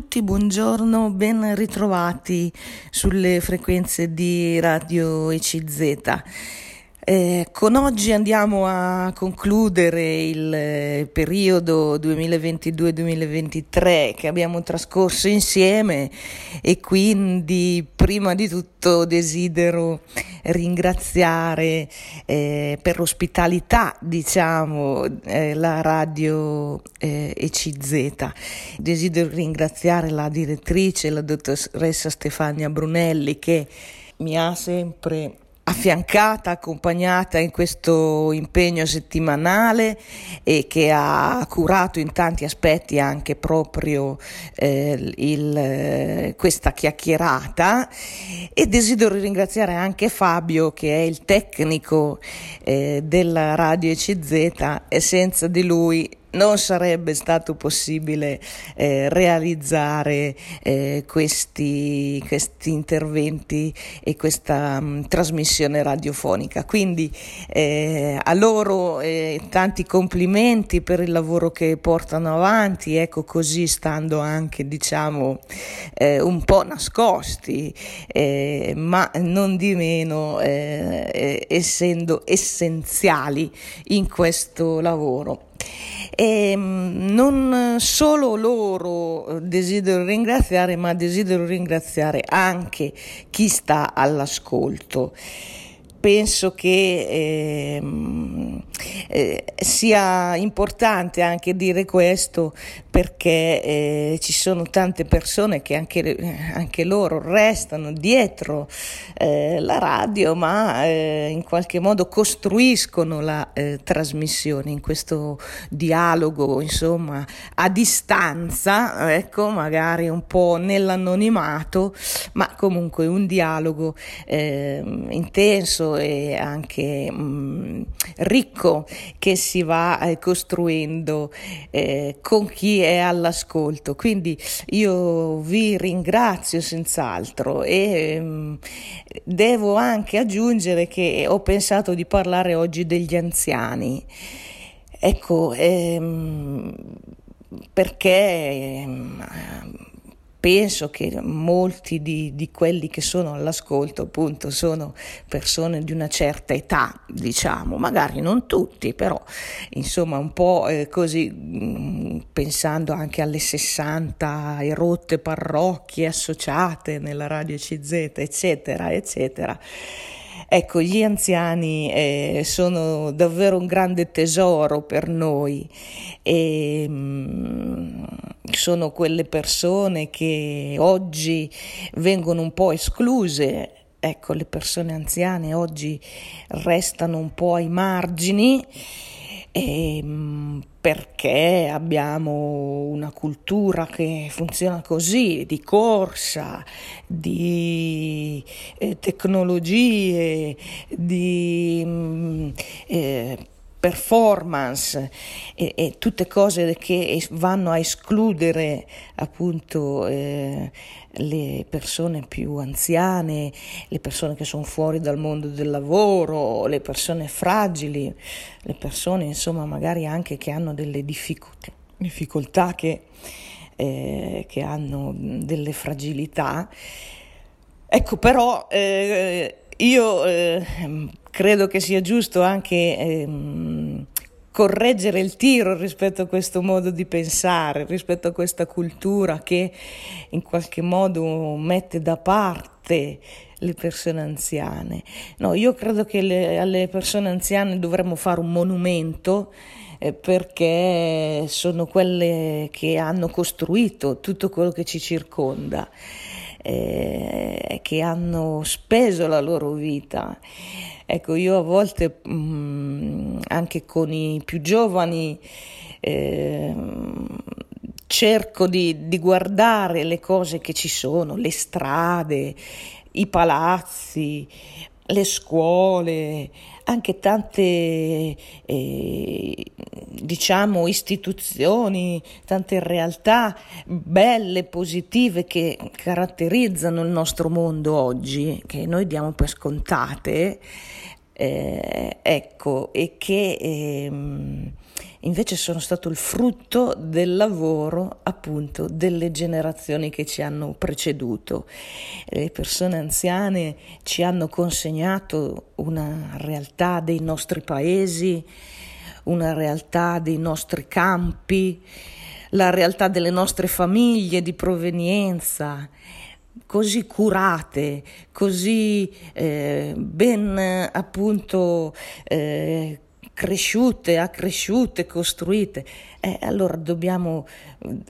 tutti, buongiorno, ben ritrovati sulle frequenze di Radio ECZ. Eh, con oggi andiamo a concludere il eh, periodo 2022-2023 che abbiamo trascorso insieme e quindi prima di tutto desidero ringraziare eh, per l'ospitalità diciamo eh, la radio eh, ECZ. Desidero ringraziare la direttrice, la dottoressa Stefania Brunelli che mi ha sempre affiancata, accompagnata in questo impegno settimanale e che ha curato in tanti aspetti anche proprio eh, il, eh, questa chiacchierata. E desidero ringraziare anche Fabio che è il tecnico eh, della radio ECZ e senza di lui non sarebbe stato possibile eh, realizzare eh, questi, questi, interventi e questa mh, mm, trasmissione radiofonica. Quindi eh, a loro eh, tanti complimenti per il lavoro che portano avanti, ecco così stando anche diciamo eh, un po' nascosti, eh, ma non di meno essendo essenziali in questo lavoro. E ehm, non solo loro desidero ringraziare, ma desidero ringraziare anche chi sta all'ascolto. Penso che eh, eh, sia importante anche dire questo perché eh, ci sono tante persone che anche, anche loro restano dietro eh, la radio ma eh, in qualche modo costruiscono la eh, trasmissione in questo dialogo insomma a distanza ecco magari un po' nell'anonimato ma comunque un dialogo intenso e anche mh, mm, ricco che si va eh, costruendo eh, con chi è all'ascolto. Quindi io vi ringrazio senz'altro e mh, mm, devo anche aggiungere che ho pensato di parlare oggi degli anziani. Ecco, ehm, perché ehm, penso che molti di, di, quelli che sono all'ascolto appunto sono persone di una certa età, diciamo, magari non tutti, però insomma un po' eh, così mm, pensando anche alle 60 erotte parrocchie associate nella radio CZ, eccetera, eccetera. Ecco, gli anziani eh, sono davvero un grande tesoro per noi e mh, mm, sono quelle persone che oggi vengono un po' escluse. Ecco, le persone anziane oggi restano un po' ai margini ehm, perché abbiamo una cultura che funziona così, di corsa, di eh, tecnologie, di mm, eh, performance e, e, tutte cose che vanno a escludere appunto eh, le persone più anziane, le persone che sono fuori dal mondo del lavoro, le persone fragili, le persone insomma magari anche che hanno delle difficoltà, difficoltà che, eh, che hanno delle fragilità. Ecco però eh, io eh, credo che sia giusto anche ehm, correggere il tiro rispetto a questo modo di pensare, rispetto a questa cultura che in qualche modo mette da parte le persone anziane. No, io credo che le, alle persone anziane dovremmo fare un monumento eh, perché sono quelle che hanno costruito tutto quello che ci circonda. Eh, che hanno speso la loro vita Ecco, io a volte mh, mm, anche con i più giovani eh, cerco di, di guardare le cose che ci sono, le strade, i palazzi, le scuole, anche tante eh, diciamo istituzioni, tante realtà belle, positive che caratterizzano il nostro mondo oggi, che noi diamo per scontate, eh, ecco, e che eh, invece sono stato il frutto del lavoro appunto delle generazioni che ci hanno preceduto. Le persone anziane ci hanno consegnato una realtà dei nostri paesi, una realtà dei nostri campi, la realtà delle nostre famiglie di provenienza così curate, così eh, ben appunto eh, cresciute, accresciute, costruite. Eh, allora dobbiamo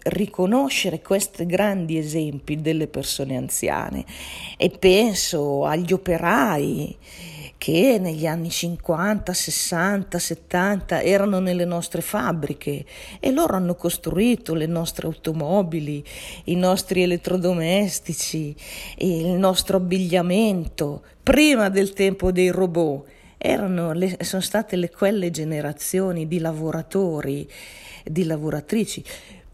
riconoscere questi grandi esempi delle persone anziane e penso agli operai che negli anni 50, 60, 70 erano nelle nostre fabbriche e loro hanno costruito le nostre automobili, i nostri elettrodomestici, il nostro abbigliamento, prima del tempo dei robot. Erano le, sono state le, quelle generazioni di lavoratori, di lavoratrici.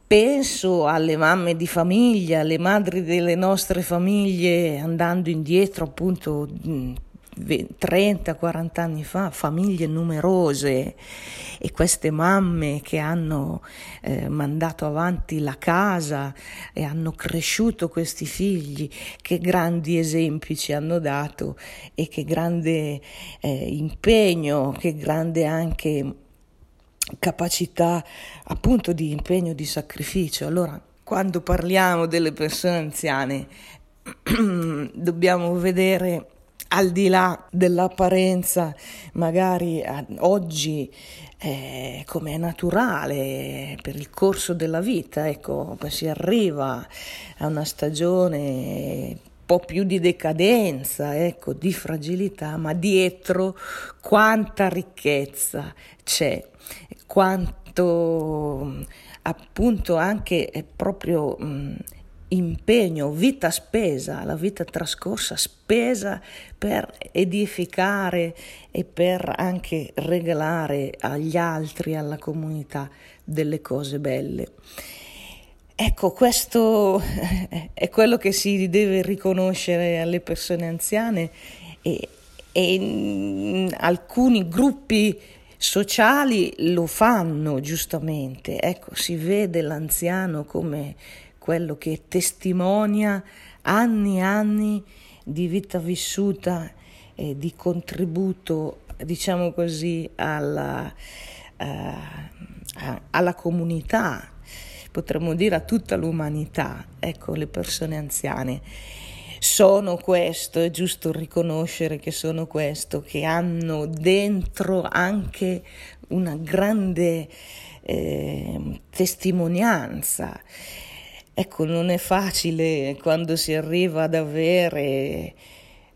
Penso alle mamme di famiglia, alle madri delle nostre famiglie, andando indietro appunto 30-40 anni fa, famiglie numerose e queste mamme che hanno eh, mandato avanti la casa e hanno cresciuto questi figli, che grandi esempi ci hanno dato e che grande eh, impegno, che grande anche capacità appunto di impegno, di sacrificio. Allora, quando parliamo delle persone anziane, dobbiamo vedere al di là dell'apparenza, magari oggi eh, come è naturale per il corso della vita, ecco, si arriva a una stagione po' più di decadenza, ecco, di fragilità, ma dietro quanta ricchezza c'è, quanto appunto anche proprio mh, impegno, vita spesa, la vita trascorsa spesa per edificare e per anche regalare agli altri, alla comunità, delle cose belle. Ecco, questo è quello che si deve riconoscere alle persone anziane e, e alcuni gruppi sociali lo fanno giustamente. Ecco, si vede l'anziano come quello che testimonia anni e anni di vita vissuta e di contributo, diciamo così, alla, uh, alla comunità, potremmo dire a tutta l'umanità, ecco, le persone anziane. Sono questo, è giusto riconoscere che sono questo, che hanno dentro anche una grande eh, testimonianza Ecco, non è facile quando si arriva ad avere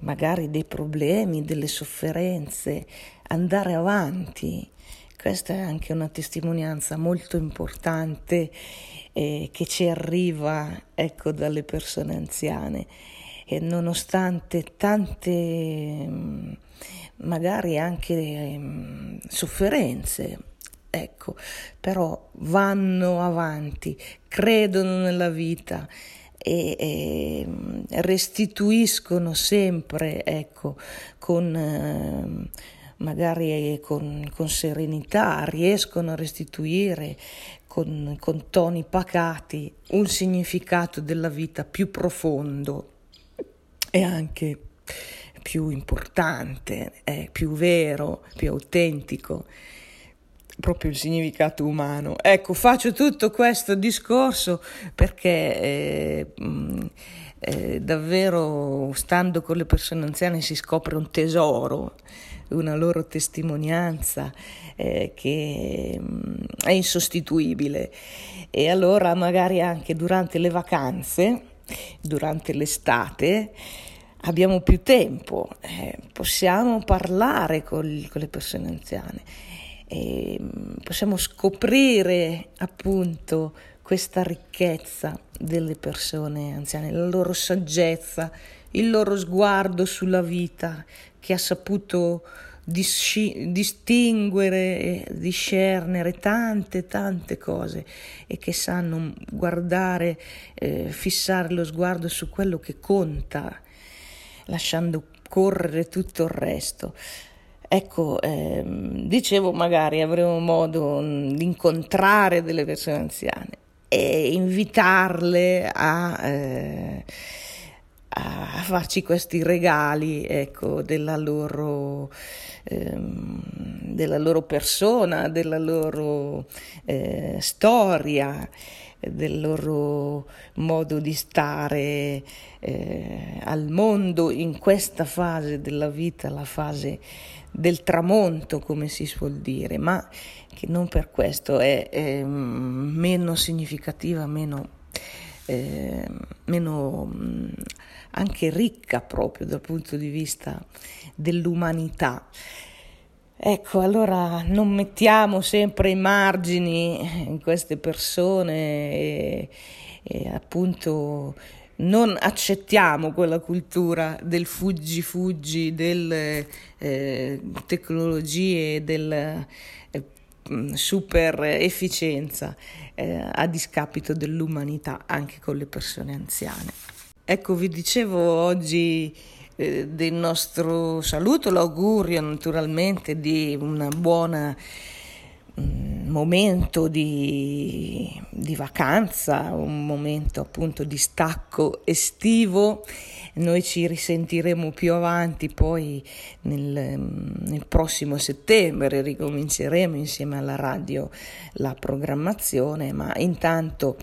magari dei problemi, delle sofferenze, andare avanti. Questa è anche una testimonianza molto importante eh, che ci arriva ecco, dalle persone anziane e nonostante tante mm, magari anche eh, sofferenze ecco, però vanno avanti, credono nella vita e, e restituiscono sempre, ecco, con... Eh, magari con, con, serenità riescono a restituire con, con, toni pacati un significato della vita più profondo e anche più importante, eh, più vero, più autentico proprio il significato umano. Ecco, faccio tutto questo discorso perché eh, eh, davvero stando con le persone anziane si scopre un tesoro, una loro testimonianza eh, che mh, è insostituibile. E allora magari anche durante le vacanze, durante l'estate, abbiamo più tempo, eh, possiamo parlare con, con le persone anziane e mm, possiamo scoprire appunto questa ricchezza delle persone anziane, la loro saggezza, il loro sguardo sulla vita che ha saputo disci- distinguere e discernere tante tante cose e che sanno guardare, eh, fissare lo sguardo su quello che conta, lasciando correre tutto il resto. Ecco, ehm, dicevo, magari avremo modo di incontrare delle persone anziane e invitarle a, eh, a farci questi regali ecco, della, loro, ehm, della loro persona, della loro eh, storia del loro modo di stare eh, al mondo in questa fase della vita, la fase del tramonto, come si suol dire, ma che non per questo è, è meno significativa, meno, eh, meno anche ricca proprio dal punto di vista dell'umanità. Ecco, allora non mettiamo sempre i margini in queste persone e, e appunto non accettiamo quella cultura del fuggi fuggi, delle eh, tecnologie, della eh, super efficienza eh, a discapito dell'umanità anche con le persone anziane. Ecco, vi dicevo oggi eh, del nostro saluto, l'augurio naturalmente di una buona mm, momento di, di, vacanza, un momento appunto di stacco estivo. Noi ci risentiremo più avanti, poi nel, nel prossimo settembre ricominceremo insieme alla radio la programmazione, ma intanto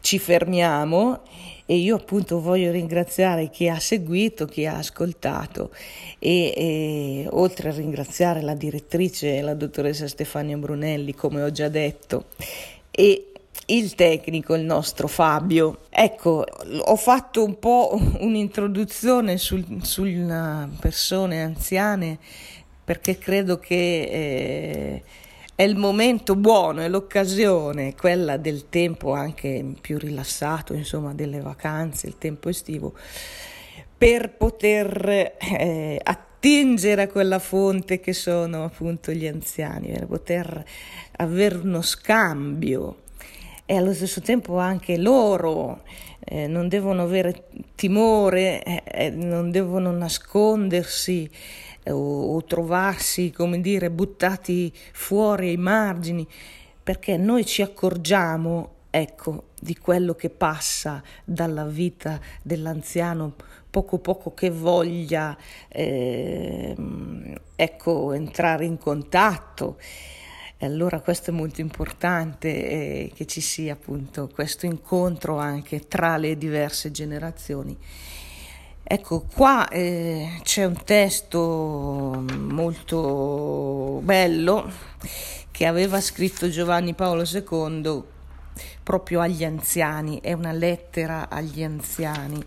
ci fermiamo e io appunto voglio ringraziare chi ha seguito, chi ha ascoltato e, e oltre a ringraziare la direttrice, la dottoressa Stefania Brunelli, come ho già detto, e il tecnico, il nostro Fabio. Ecco, ho fatto un po' un'introduzione sul, sulle persone anziane perché credo che eh, è il momento buono, è l'occasione, quella del tempo anche più rilassato, insomma, delle vacanze, il tempo estivo, per poter eh, attingere a quella fonte che sono appunto gli anziani, per poter avere uno scambio. E allo stesso tempo anche loro eh, non devono avere timore, eh, eh non devono nascondersi o, o trovarsi, come dire, buttati fuori ai margini, perché noi ci accorgiamo, ecco, di quello che passa dalla vita dell'anziano poco poco che voglia eh, ecco, entrare in contatto. E allora questo è molto importante eh, che ci sia appunto questo incontro anche tra le diverse generazioni. Ecco, qua eh, c'è un testo molto bello che aveva scritto Giovanni Paolo II proprio agli anziani, è una lettera agli anziani.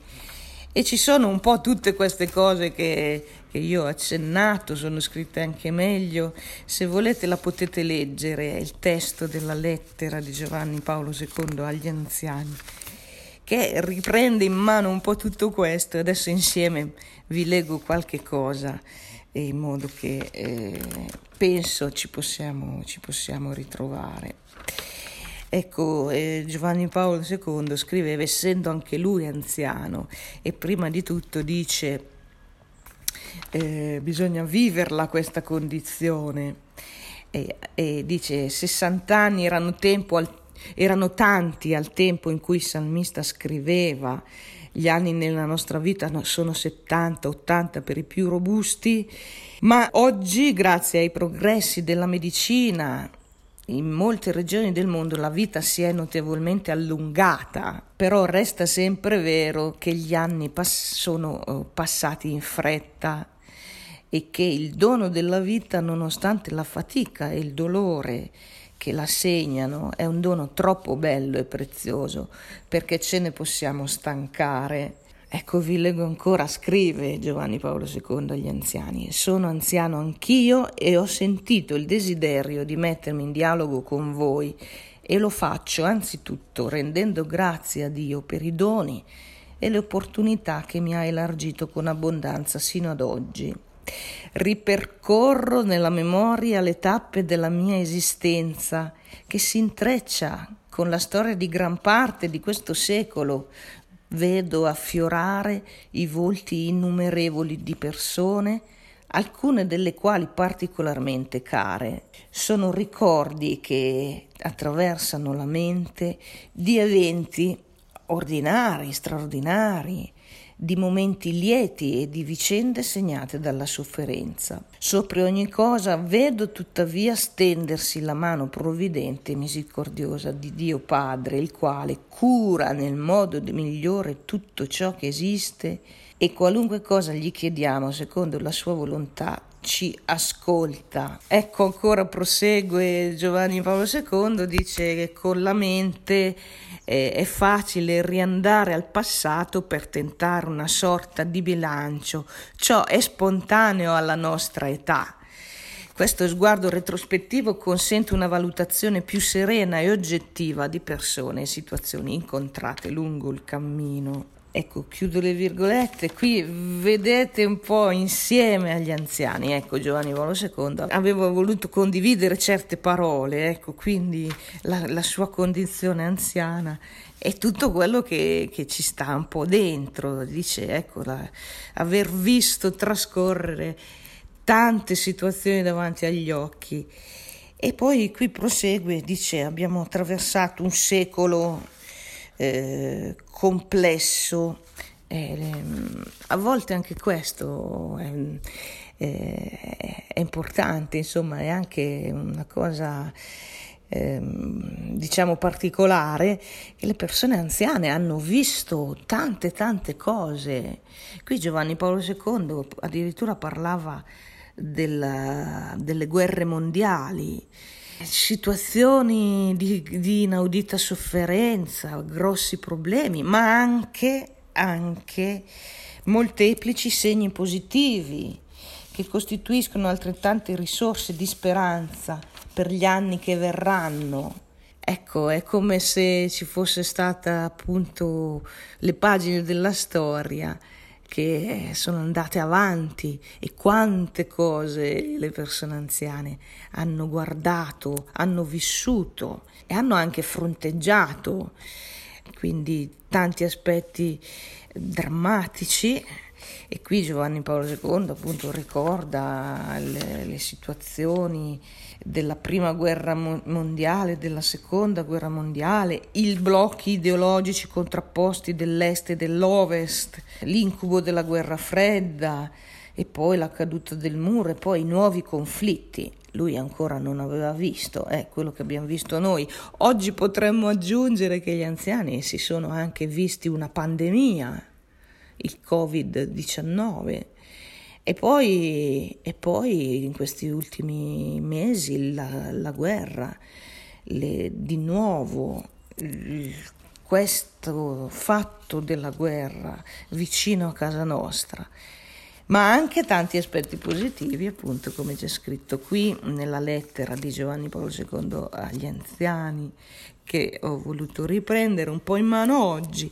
E ci sono un po' tutte queste cose che, che io ho accennato, sono scritte anche meglio. Se volete la potete leggere, è il testo della lettera di Giovanni Paolo II agli anziani che riprende in mano un po' tutto questo. Adesso insieme vi leggo qualche cosa in modo che eh, penso ci possiamo, ci possiamo ritrovare. Ecco, eh, Giovanni Paolo II scriveva, essendo anche lui anziano, e prima di tutto dice, eh, bisogna viverla questa condizione, e, e dice, 60 anni erano tempo al erano tanti al tempo in cui il salmista scriveva, gli anni nella nostra vita sono 70, 80 per i più robusti, ma oggi grazie ai progressi della medicina in molte regioni del mondo la vita si è notevolmente allungata, però resta sempre vero che gli anni pass- sono eh, passati in fretta e che il dono della vita, nonostante la fatica e il dolore che la segnano è un dono troppo bello e prezioso perché ce ne possiamo stancare. Ecco, vi leggo ancora, scrive Giovanni Paolo II agli anziani, sono anziano anch'io e ho sentito il desiderio di mettermi in dialogo con voi e lo faccio anzitutto rendendo grazie a Dio per i doni e le opportunità che mi ha elargito con abbondanza sino ad oggi. Ripercorro nella memoria le tappe della mia esistenza che si intreccia con la storia di gran parte di questo secolo. Vedo affiorare i volti innumerevoli di persone alcune delle quali particolarmente care. Sono ricordi che attraversano la mente di eventi ordinari, straordinari, di momenti lieti e di vicende segnate dalla sofferenza. Sopra ogni cosa vedo tuttavia stendersi la mano provvidente e misericordiosa di Dio Padre, il quale cura nel modo migliore tutto ciò che esiste e qualunque cosa gli chiediamo secondo la sua volontà ci ascolta. Ecco ancora prosegue Giovanni Paolo II, dice che con la mente eh, è facile riandare al passato per tentare una sorta di bilancio, ciò è spontaneo alla nostra età. Questo sguardo retrospettivo consente una valutazione più serena e oggettiva di persone e situazioni incontrate lungo il cammino. Ecco, chiudo le virgolette, qui vedete un po' insieme agli anziani, ecco Giovanni Paolo II aveva voluto condividere certe parole, ecco, quindi la, la sua condizione anziana è tutto quello che, che, ci sta un po' dentro, dice, ecco, la, aver visto trascorrere tante situazioni davanti agli occhi. E poi qui prosegue, dice, abbiamo attraversato un secolo eh, complesso. Eh, a volte anche questo è, è, è, importante, insomma, è anche una cosa ehm, diciamo particolare che le persone anziane hanno visto tante tante cose. Qui Giovanni Paolo II addirittura parlava della, delle guerre mondiali situazioni di, di, inaudita sofferenza, grossi problemi, ma anche, anche molteplici segni positivi che costituiscono altrettante risorse di speranza per gli anni che verranno. Ecco, è come se ci fosse stata appunto le pagine della storia che sono andate avanti e quante cose le persone anziane hanno guardato, hanno vissuto e hanno anche fronteggiato, quindi tanti aspetti drammatici. E qui Giovanni Paolo II appunto ricorda le, le situazioni della prima guerra mondiale, della seconda guerra mondiale, i blocchi ideologici contrapposti dell'est e dell'ovest, l'incubo della guerra fredda e poi la caduta del muro e poi i nuovi conflitti. Lui ancora non aveva visto, è eh, quello che abbiamo visto noi. Oggi potremmo aggiungere che gli anziani si sono anche visti una pandemia, il Covid-19 e poi, e poi in questi ultimi mesi la, la guerra, le, di nuovo questo fatto della guerra vicino a casa nostra, ma anche tanti aspetti positivi, appunto come c'è scritto qui nella lettera di Giovanni Paolo II agli anziani, che ho voluto riprendere un po' in mano oggi.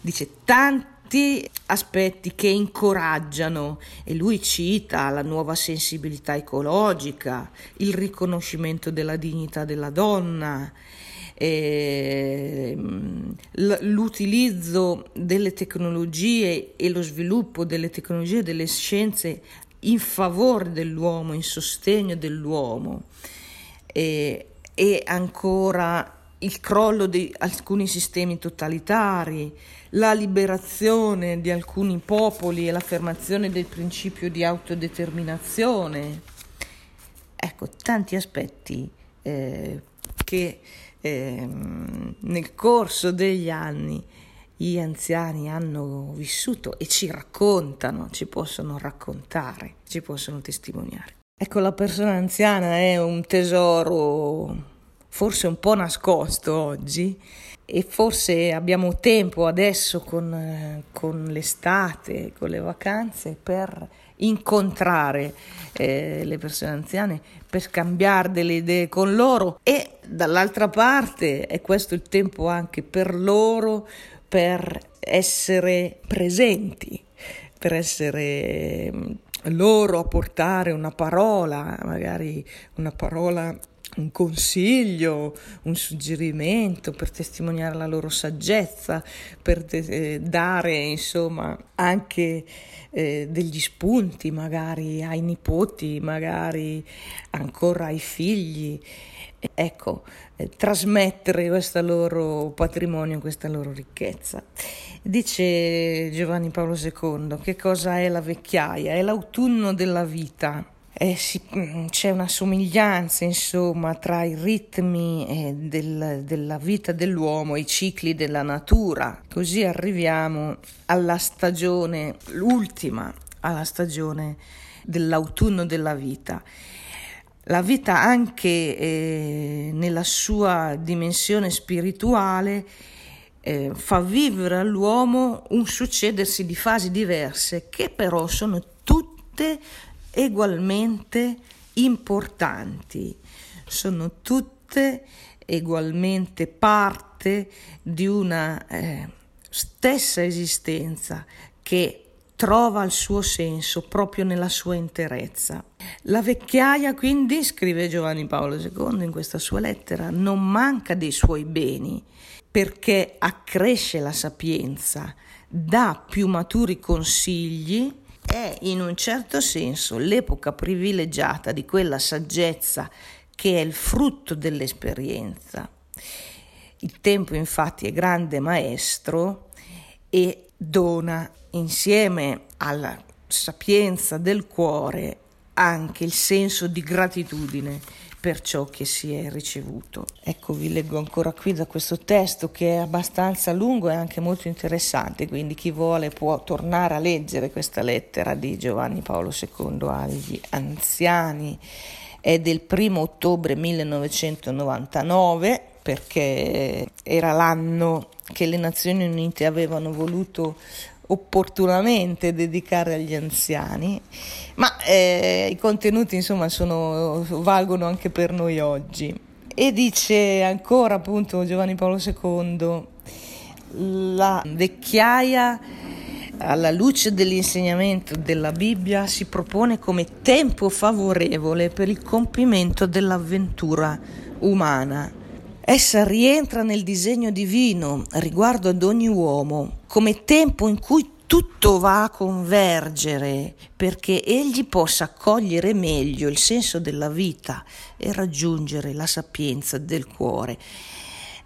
Dice tanti tutti aspetti che incoraggiano e lui cita la nuova sensibilità ecologica, il riconoscimento della dignità della donna, eh, l'utilizzo delle tecnologie e lo sviluppo delle tecnologie e delle scienze in favore dell'uomo, in sostegno dell'uomo. E, e ancora il crollo di alcuni sistemi totalitari, la liberazione di alcuni popoli e l'affermazione del principio di autodeterminazione. Ecco, tanti aspetti eh, che eh, nel corso degli anni gli anziani hanno vissuto e ci raccontano, ci possono raccontare, ci possono testimoniare. Ecco, la persona anziana è un tesoro forse un po' nascosto oggi e forse abbiamo tempo adesso con, con l'estate, con le vacanze per incontrare eh, le persone anziane, per scambiare delle idee con loro. E dall'altra parte è questo il tempo anche per loro per essere presenti, per essere mm, loro a portare una parola, magari una parola un consiglio, un suggerimento per testimoniare la loro saggezza, per eh, dare insomma anche eh, degli spunti magari ai nipoti, magari ancora ai figli. Ecco, eh, trasmettere questo loro patrimonio, questa loro ricchezza. Dice Giovanni Paolo II, che cosa è la vecchiaia? È l'autunno della vita eh, si, mm, c'è una somiglianza insomma tra i ritmi eh, del, della vita dell'uomo i cicli della natura. Così arriviamo alla stagione, l'ultima, alla stagione dell'autunno della vita. La vita anche eh, nella sua dimensione spirituale eh, fa vivere all'uomo un succedersi di fasi diverse che però sono tutte ugualmente importanti, sono tutte ugualmente parte di una eh, stessa esistenza che trova il suo senso proprio nella sua interezza. La vecchiaia quindi, scrive Giovanni Paolo II in questa sua lettera, non manca dei suoi beni perché accresce la sapienza, dà più maturi consigli è in un certo senso l'epoca privilegiata di quella saggezza che è il frutto dell'esperienza. Il tempo infatti è grande maestro e dona insieme alla sapienza del cuore anche il senso di gratitudine per ciò che si è ricevuto. Ecco, vi leggo ancora qui da questo testo che è abbastanza lungo e anche molto interessante, quindi chi vuole può tornare a leggere questa lettera di Giovanni Paolo II agli anziani. È del primo ottobre 1999 perché era l'anno che le Nazioni Unite avevano voluto opportunamente dedicare agli anziani, ma eh, i contenuti insomma sono, valgono anche per noi oggi. E dice ancora appunto Giovanni Paolo II, la vecchiaia alla luce dell'insegnamento della Bibbia si propone come tempo favorevole per il compimento dell'avventura umana Essa rientra nel disegno divino riguardo ad ogni uomo come tempo in cui tutto va a convergere perché egli possa cogliere meglio il senso della vita e raggiungere la sapienza del cuore.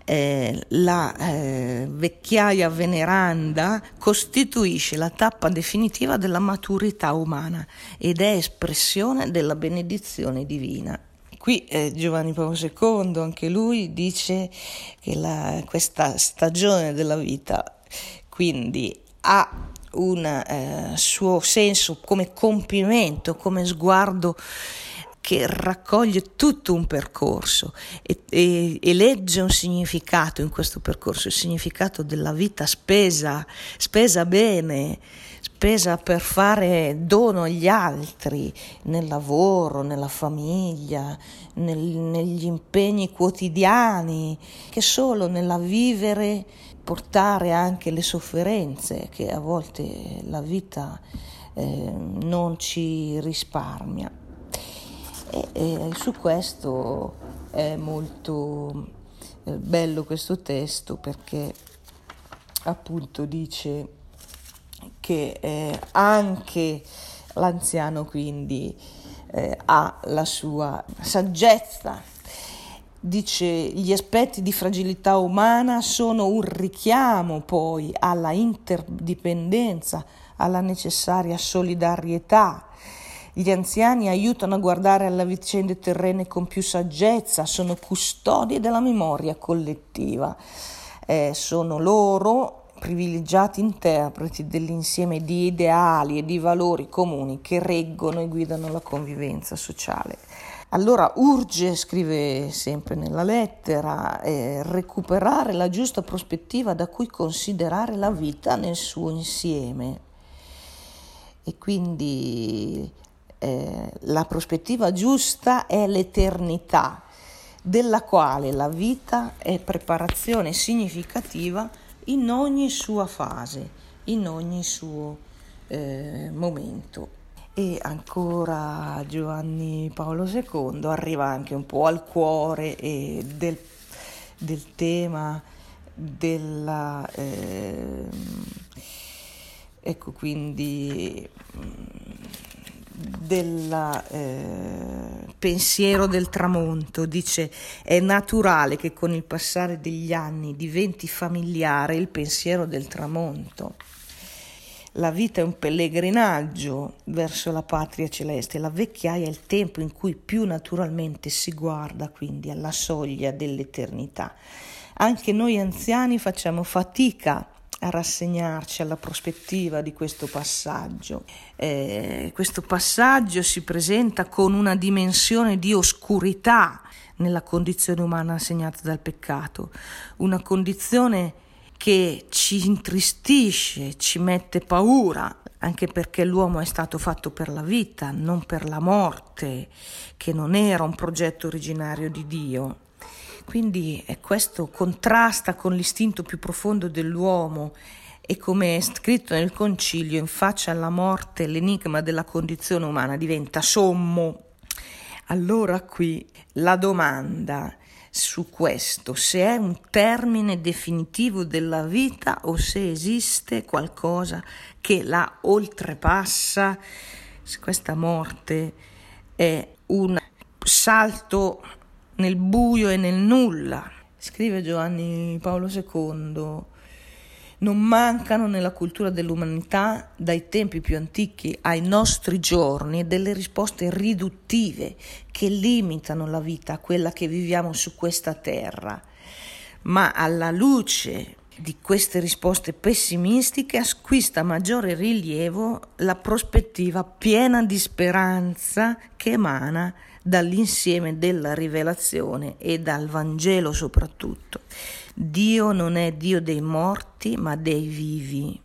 Eh, la eh, vecchiaia veneranda costituisce la tappa definitiva della maturità umana ed è espressione della benedizione divina. Qui eh, Giovanni Paolo II, anche lui, dice che la, questa stagione della vita quindi ha un eh, suo senso come compimento, come sguardo che raccoglie tutto un percorso e, e, e, legge un significato in questo percorso, il significato della vita spesa, spesa bene, spesa per fare dono agli altri, nel lavoro, nella famiglia, nel, negli impegni quotidiani, che solo nella vivere portare anche le sofferenze che a volte la vita eh, non ci risparmia. E, e, su questo è molto eh, bello questo testo perché appunto dice che eh, anche l'anziano quindi eh, ha la sua saggezza. Dice gli aspetti di fragilità umana sono un richiamo poi alla interdipendenza, alla necessaria solidarietà. Gli anziani aiutano a guardare alle vicende terrene con più saggezza, sono custodi della memoria collettiva. Eh, sono loro privilegiati interpreti dell'insieme di ideali e di valori comuni che reggono e guidano la convivenza sociale. Allora urge, scrive sempre nella lettera, eh, recuperare la giusta prospettiva da cui considerare la vita nel suo insieme. E quindi eh, la prospettiva giusta è l'eternità, della quale la vita è preparazione significativa in ogni sua fase, in ogni suo eh, momento. E ancora Giovanni Paolo II arriva anche un po' al cuore del, del tema della... Eh, ecco quindi del eh, pensiero del tramonto, dice è naturale che con il passare degli anni diventi familiare il pensiero del tramonto. La vita è un pellegrinaggio verso la patria celeste, la vecchiaia è il tempo in cui più naturalmente si guarda quindi alla soglia dell'eternità. Anche noi anziani facciamo fatica a rassegnarci alla prospettiva di questo passaggio. Eh, questo passaggio si presenta con una dimensione di oscurità nella condizione umana segnata dal peccato, una condizione che ci intristisce, ci mette paura, anche perché l'uomo è stato fatto per la vita, non per la morte, che non era un progetto originario di Dio. Quindi questo contrasta con l'istinto più profondo dell'uomo e come è scritto nel concilio, in faccia alla morte l'enigma della condizione umana diventa sommo. Allora qui la domanda su questo, se è un termine definitivo della vita o se esiste qualcosa che la oltrepassa, se questa morte è un salto nel buio e nel nulla. Scrive Giovanni Paolo II, non mancano nella cultura dell'umanità, dai tempi più antichi ai nostri giorni, delle risposte riduttive che limitano la vita a quella che viviamo su questa terra. Ma alla luce di queste risposte pessimistiche acquista maggiore rilievo la prospettiva piena di speranza che emana dall'insieme della rivelazione e dal Vangelo soprattutto. Dio non è Dio dei morti, ma dei vivi.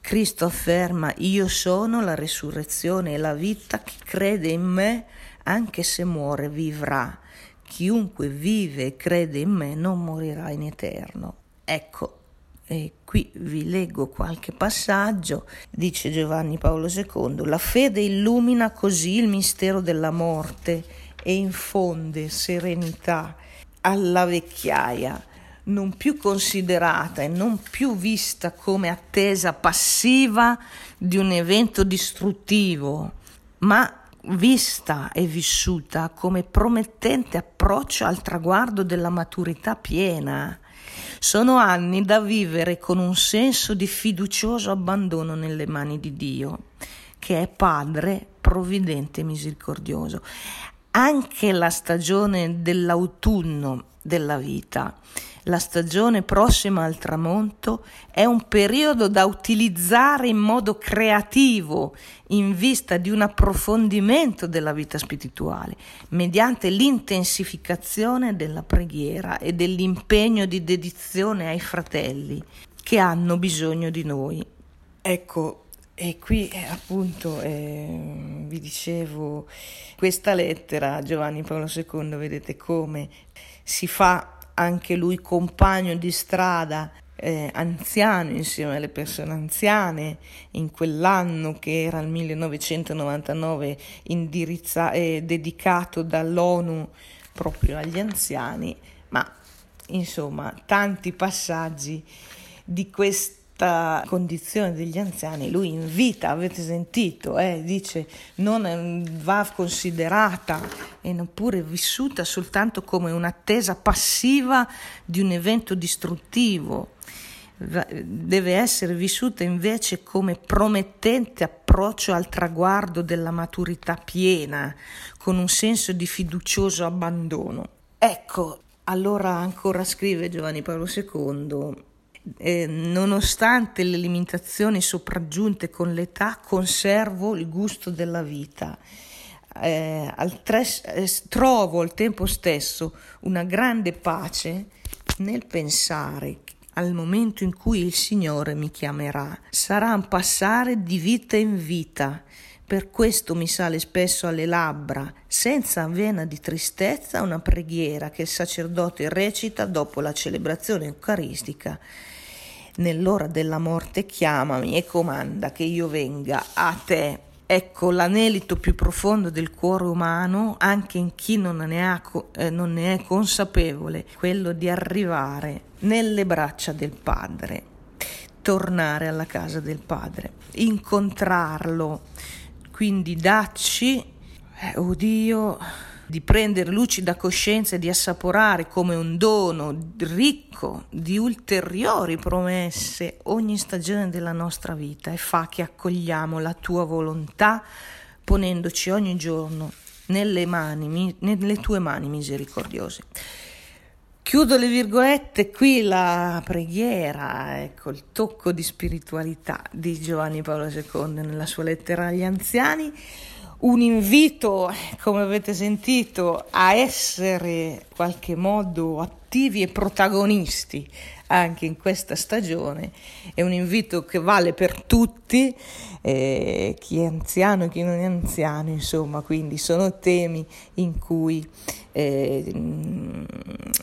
Cristo afferma io sono la resurrezione e la vita, chi crede in me, anche se muore, vivrà. Chiunque vive e crede in me non morirà in eterno. Ecco, e qui vi leggo qualche passaggio, dice Giovanni Paolo II, la fede illumina così il mistero della morte e infonde serenità alla vecchiaia, non più considerata e non più vista come attesa passiva di un evento distruttivo, ma vista e vissuta come promettente approccio al traguardo della maturità piena sono anni da vivere con un senso di fiducioso abbandono nelle mani di Dio, che è Padre provvidente e misericordioso. Anche la stagione dell'autunno della vita la stagione prossima al tramonto è un periodo da utilizzare in modo creativo in vista di un approfondimento della vita spirituale, mediante l'intensificazione della preghiera e dell'impegno di dedizione ai fratelli che hanno bisogno di noi. Ecco, e qui eh, appunto eh, vi dicevo questa lettera Giovanni Paolo II, vedete come si fa anche lui compagno di strada, eh, anziano insieme alle persone anziane, in quell'anno che era il 1999 indirizza, eh, dedicato dall'ONU proprio agli anziani, ma insomma tanti passaggi di questo questa condizione degli anziani, lui invita, avete sentito, eh, dice non va considerata e neppure vissuta soltanto come un'attesa passiva di un evento distruttivo, deve essere vissuta invece come promettente approccio al traguardo della maturità piena, con un senso di fiducioso abbandono. Ecco, allora ancora scrive Giovanni Paolo II, eh, nonostante le limitazioni sopraggiunte con l'età, conservo il gusto della vita. Eh, al tres, eh, trovo al tempo stesso una grande pace nel pensare al momento in cui il Signore mi chiamerà. Sarà un passare di vita in vita. Per questo mi sale spesso alle labbra, senza vena di tristezza, una preghiera che il sacerdote recita dopo la celebrazione eucaristica nell'ora della morte chiamami e comanda che io venga a te. ecco l'anelito più profondo del cuore umano, anche in chi non ne, ha, eh, non ne è consapevole, quello di arrivare nelle braccia del Padre, tornare alla casa del Padre, incontrarlo. Quindi dacci, eh, oh Dio, di prendere lucida coscienza e di assaporare come un dono ricco di ulteriori promesse ogni stagione della nostra vita e fa che accogliamo la tua volontà ponendoci ogni giorno nelle, mani, nelle tue mani misericordiose. Chiudo le virgolette, qui la preghiera, ecco il tocco di spiritualità di Giovanni Paolo II nella sua lettera agli anziani. Un invito, come avete sentito, a essere in qualche modo attivi e protagonisti anche in questa stagione. È un invito che vale per tutti, eh, chi è anziano e chi non è anziano, insomma, quindi sono temi in cui eh,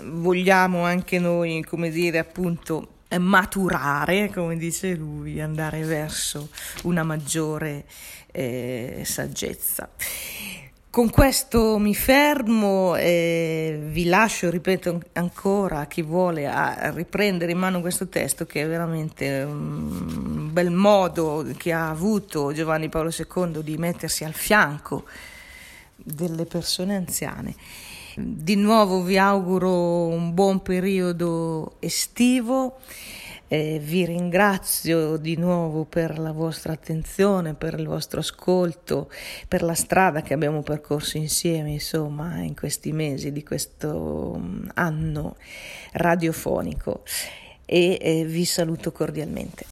vogliamo anche noi, come dire, appunto, maturare, come dice lui, andare verso una maggiore eh, saggezza. Con questo mi fermo e vi lascio, ripeto ancora, chi vuole a riprendere in mano questo testo che è veramente un bel modo che ha avuto Giovanni Paolo II di mettersi al fianco delle persone anziane. Di nuovo vi auguro un buon periodo estivo. Eh, vi ringrazio di nuovo per la vostra attenzione, per il vostro ascolto, per la strada che abbiamo percorso insieme, insomma, in questi mesi di questo mm, anno radiofonico e eh, vi saluto cordialmente.